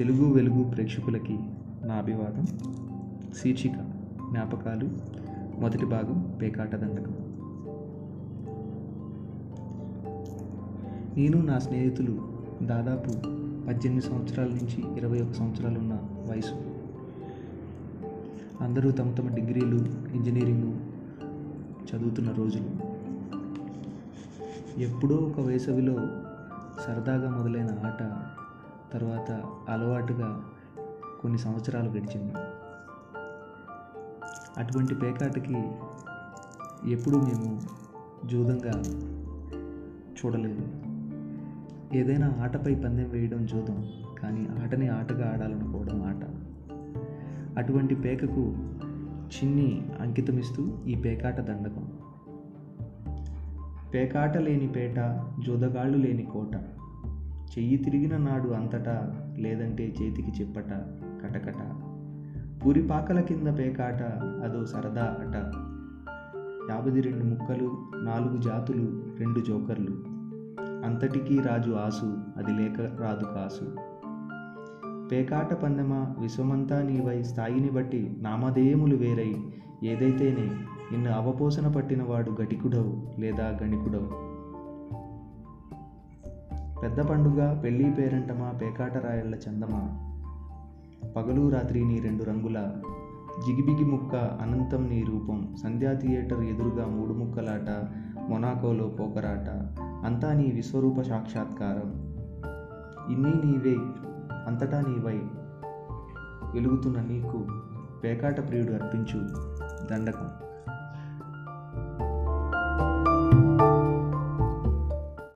తెలుగు వెలుగు ప్రేక్షకులకి నా అభివాదం. శీర్షిక జ్ఞాపకాలు. మొదటి భాగం పేకాట దండకం. నేను నా స్నేహితులు దాదాపు పద్దెనిమిది సంవత్సరాల నుంచి ఇరవై ఒక సంవత్సరాలు ఉన్న వయసు. అందరూ తమ తమ డిగ్రీలు ఇంజనీరింగ్ చదువుతున్న రోజులు. ఎప్పుడో ఒక వేసవిలో సరదాగా మొదలైన ఆట తర్వాత అలవాటుగా కొన్ని సంవత్సరాలు గడిచింది. అటువంటి పేకాటకి ఎప్పుడూ మేము జూదంగా చూడలేదు. ఏదైనా ఆటపై పందెం వేయడం జూదం కానీ ఆటని ఆటగా ఆడాలనుకోవడం ఆట. అటువంటి పేకకు చిన్ని అంకితమిస్తూ ఈ పేకాట దండకం. పేకాట లేని పేట జూదగాళ్ళు లేని కోట. చెయ్యి తిరిగిన నాడు అంతటా లేదంటే చేతికి చెప్పట కటకట. పూరిపాకల కింద పేకాట అదో సరదా అట. యాభై రెండు ముక్కలు నాలుగు జాతులు రెండు జోకర్లు. అంతటికీ రాజు ఆసు అది లేక రాదు కాసు. పేకాట పందెమా విశ్వమంతా నీవై స్థాయిని బట్టి నామధేయములు వేరై. ఏదైతేనే నిన్ను అవపోసన పట్టినవాడు గటికుడవు లేదా గణికుడవు. పెద్ద పండుగ పెళ్ళి పేరంటమా పేకాటరాయళ్ళ చందమా? పగలు రాత్రి నీ రెండు రంగుల జిగిబిగి ముక్క అనంతం నీ రూపం. సంధ్యా థియేటర్ ఎదురుగా మూడు ముక్కలాట మొనాకోలో పోకరాట. అంతా నీ విశ్వరూప సాక్షాత్కారం. ఇన్ని నీవే అంతటా నీవై వెలుగుతున్న నీకు పేకాట ప్రియుడు అర్పించు దండకం.